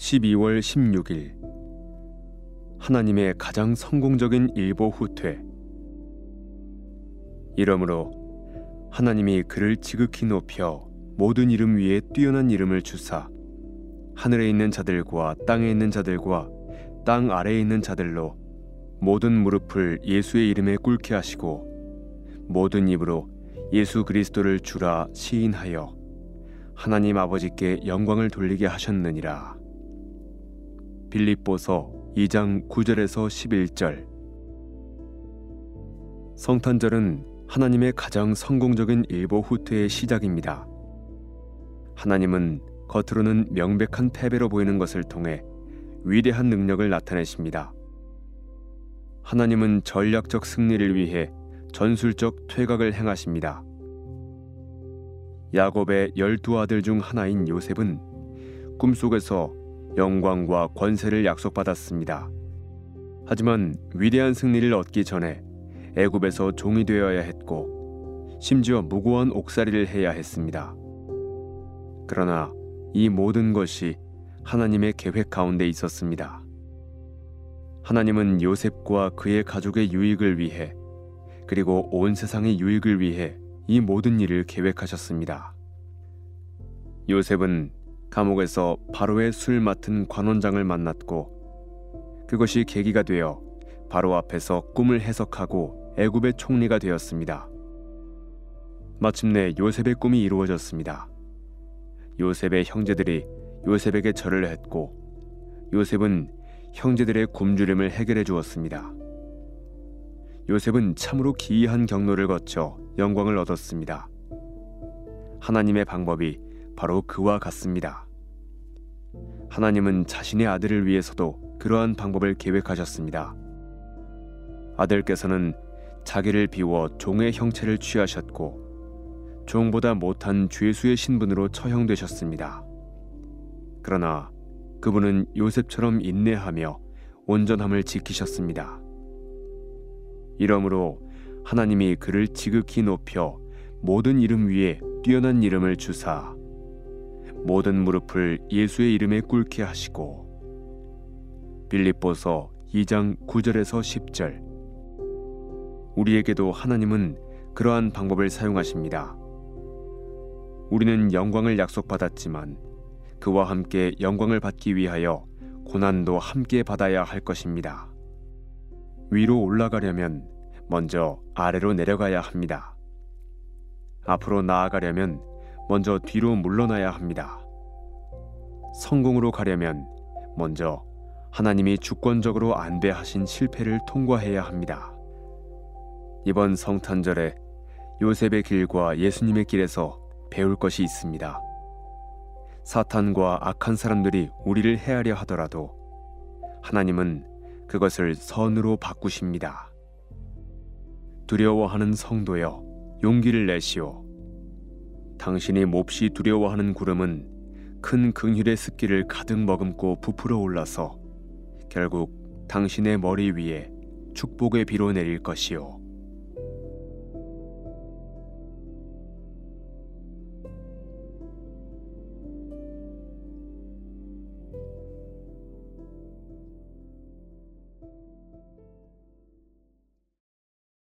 12월 16일 하나님의 가장 성공적인 일보 후퇴 이러므로 하나님이 그를 지극히 높여 모든 이름 위에 뛰어난 이름을 주사 하늘에 있는 자들과 땅에 있는 자들과 땅 아래에 있는 자들로 모든 무릎을 예수의 이름에 꿇게 하시고 모든 입으로 예수 그리스도를 주라 시인하여 하나님 아버지께 영광을 돌리게 하셨느니라. 빌립보서 2장 9절에서 11절 성탄절은 하나님의 가장 성공적인 일보 후퇴의 시작입니다. 하나님은 겉으로는 명백한 패배로 보이는 것을 통해 위대한 능력을 나타내십니다. 하나님은 전략적 승리를 위해 전술적 퇴각을 행하십니다. 야곱의 열두 아들 중 하나인 요셉은 꿈속에서 영광과 권세를 약속받았습니다. 하지만 위대한 승리를 얻기 전에 애굽에서 종이 되어야 했고 심지어 무고한 옥살이를 해야 했습니다. 그러나 이 모든 것이 하나님의 계획 가운데 있었습니다. 하나님은 요셉과 그의 가족의 유익을 위해 그리고 온 세상의 유익을 위해 이 모든 일을 계획하셨습니다. 요셉은 감옥에서 바로의 술 맡은 관원장을 만났고 그것이 계기가 되어 바로 앞에서 꿈을 해석하고 애굽의 총리가 되었습니다. 마침내 요셉의 꿈이 이루어졌습니다. 요셉의 형제들이 요셉에게 절을 했고 요셉은 형제들의 굶주림을 해결해 주었습니다. 요셉은 참으로 기이한 경로를 거쳐 영광을 얻었습니다. 하나님의 방법이 바로 그와 같습니다. 하나님은 자신의 아들을 위해서도 그러한 방법을 계획하셨습니다. 아들께서는 자기를 비워 종의 형체를 취하셨고 종보다 못한 죄수의 신분으로 처형되셨습니다. 그러나 그분은 요셉처럼 인내하며 온전함을 지키셨습니다. 이러므로 하나님이 그를 지극히 높여 모든 이름 위에 뛰어난 이름을 주사 모든 무릎을 예수의 이름에 꿇게 하시고 빌립보서 2장 9절에서 10절 우리에게도 하나님은 그러한 방법을 사용하십니다. 우리는 영광을 약속받았지만 그와 함께 영광을 받기 위하여 고난도 함께 받아야 할 것입니다. 위로 올라가려면 먼저 아래로 내려가야 합니다. 앞으로 나아가려면 먼저 뒤로 물러나야 합니다. 성공으로 가려면 먼저 하나님이 주권적으로 안배하신 실패를 통과해야 합니다. 이번 성탄절에 요셉의 길과 예수님의 길에서 배울 것이 있습니다. 사탄과 악한 사람들이 우리를 해하려 하더라도 하나님은 그것을 선으로 바꾸십니다. 두려워하는 성도여 용기를 내시오. 당신이 몹시 두려워하는 구름은 큰 긍휼의 습기를 가득 머금고 부풀어 올라서 결국 당신의 머리 위에 축복의 비로 내릴 것이요.